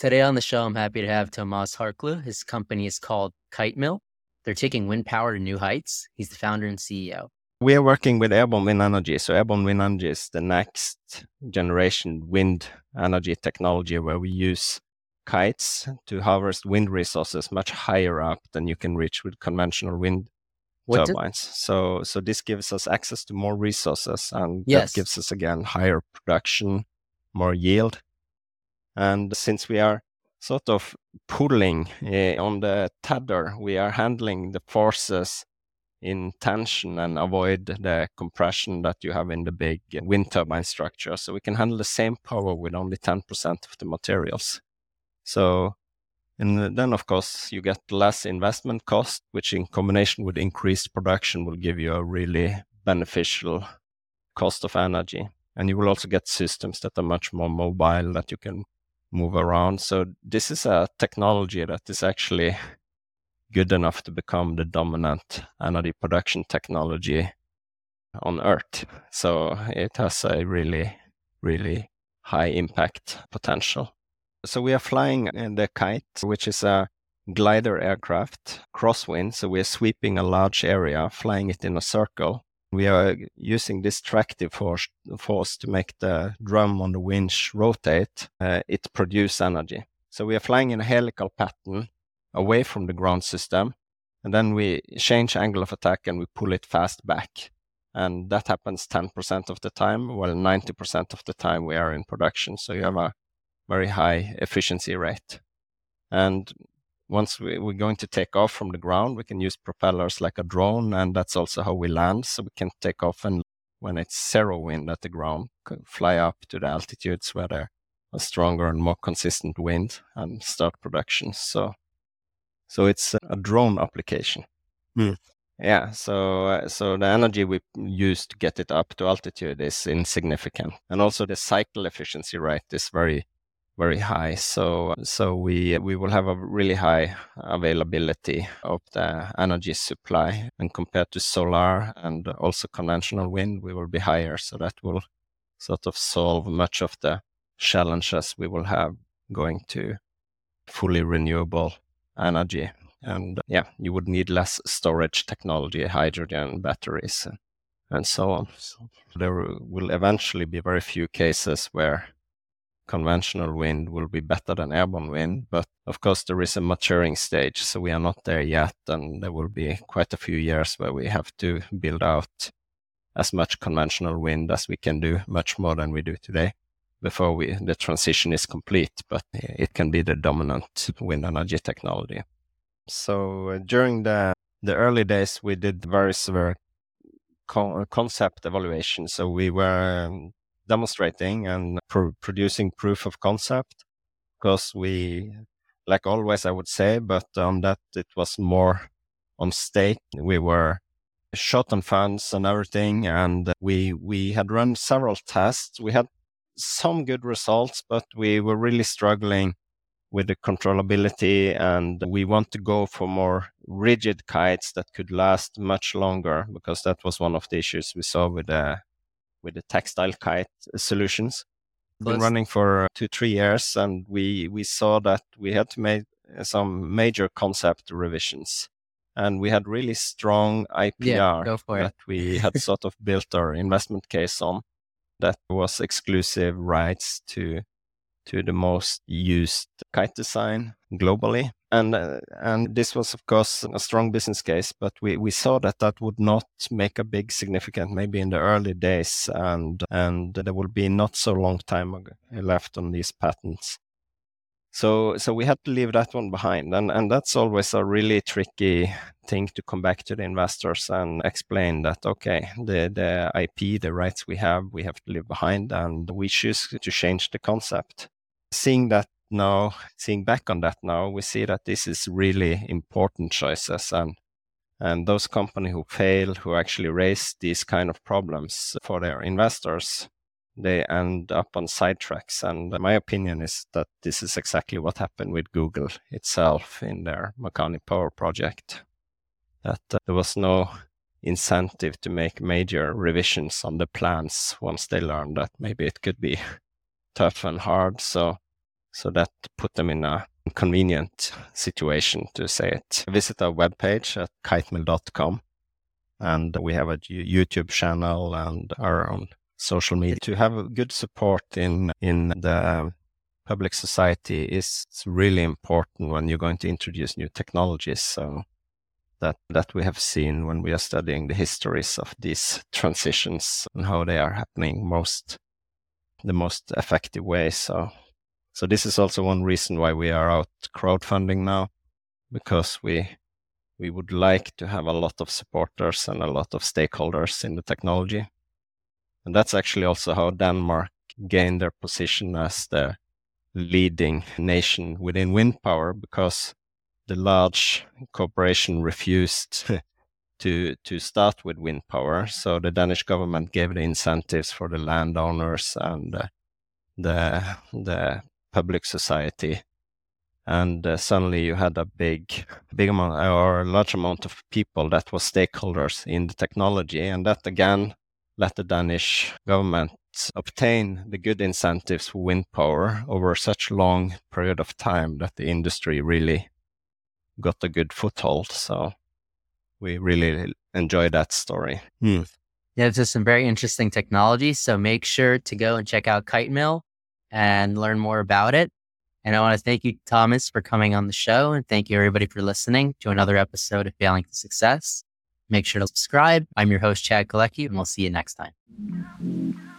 Today on the show, I'm happy to have Thomas Hårklau. His company is called Kitemill. They're taking wind power to new heights. He's the founder and CEO. We are working with airborne wind energy. So, airborne wind energy is the next generation wind energy technology where we use kites to harvest wind resources much higher up than you can reach with conventional wind what turbines. Did... so, so this gives us access to more resources, and yes. that gives us again higher production, more yield, and since we are sort of pulling uh, on the tether, we are handling the forces in tension and avoid the compression that you have in the big wind turbine structure. So we can handle the same power with only 10% of the materials. So, and then of course you get less investment cost, which in combination with increased production will give you a really beneficial cost of energy. And you will also get systems that are much more mobile that you can move around. So this is a technology that is actually good enough to become the dominant energy production technology on Earth. So it has a really, really high impact potential. So we are flying in the kite, which is a glider aircraft, crosswind. So we are sweeping a large area, flying it in a circle we are using this tractive force, force to make the drum on the winch rotate. Uh, it produces energy. So we are flying in a helical pattern away from the ground system, and then we change angle of attack and we pull it fast back. And that happens 10% of the time, while 90% of the time we are in production. So you have a very high efficiency rate. And once we, are going to take off from the ground, we can use propellers like a drone, and that's also how we land. So we can take off and when it's zero wind at the ground, fly up to the altitudes where there a stronger and more consistent wind and start production. So, so it's a drone application. Mm. Yeah, so uh, so the energy we use to get it up to altitude is insignificant, and also the cycle efficiency rate is very very high. So so we we will have a really high availability of the energy supply, and compared to solar and also conventional wind, we will be higher. So that will sort of solve much of the challenges we will have going to fully renewable energy. And yeah, you would need less storage technology, hydrogen batteries, and so on. So there will eventually be very few cases where conventional wind will be better than airborne wind. But of course, there is a maturing stage, so we are not there yet. And there will be quite a few years where we have to build out as much conventional wind as we can do, much more than we do today, before we, the transition is complete. But it can be the dominant wind energy technology. So uh, during the the early days, we did very severe concept evaluation. So we were um, demonstrating and pro- producing proof of concept because we, like always, I would say, but on that it was more on stake. We were shot on funds and everything, and we we had run several tests. We had some good results, but we were really struggling with the controllability and we want to go for more rigid kites that could last much longer because that was one of the issues we saw with the with the textile kite solutions. Been running for uh, two three years, and we we saw that we had to make some major concept revisions, and we had really strong IPR yeah, that we had sort of built our investment case on. That was exclusive rights to to the most used kite design globally. And uh, and this was of course a strong business case, but we, we saw that that would not make a big significant maybe in the early days, and and there will be not so long time left on these patents. So so we had to leave that one behind, and and that's always a really tricky thing to come back to the investors and explain that okay, the the IP, the rights we have, we have to leave behind, and we choose to change the concept seeing that now, seeing back on that now, we see that this is really important choices and and those companies who fail, who actually raise these kind of problems for their investors, they end up on sidetracks. And my opinion is that this is exactly what happened with Google itself in their Makani Power project. That uh, there was no incentive to make major revisions on the plans once they learned that maybe it could be tough and hard. So So that put them in a convenient situation to say it. Visit our webpage at kitemill.com and we have a YouTube channel and our own social media to have a good support in in the um, public society is really important when you're going to introduce new technologies. So that that we have seen when we are studying the histories of these transitions and how they are happening most the most effective way. So so this is also one reason why we are out crowdfunding now, because we we would like to have a lot of supporters and a lot of stakeholders in the technology. And that's actually also how Denmark gained their position as the leading nation within wind power because the large corporation refused to to start with wind power. So the Danish government gave the incentives for the landowners and uh, the the public society, and uh, suddenly you had a big big amount or a large amount of people that was stakeholders in the technology, and that again let the Danish government obtain the good incentives for wind power over such long period of time that the industry really got a good foothold. So we really enjoy that story. Hmm. Yeah, it's just some very interesting technology. So make sure to go and check out Kitemill and learn more about it. And I want to thank you, Thomas, for coming on the show. And thank you, everybody, for listening to another episode of Failing to Success. Make sure to subscribe. I'm your host, Chad Kalecki, and we'll see you next time.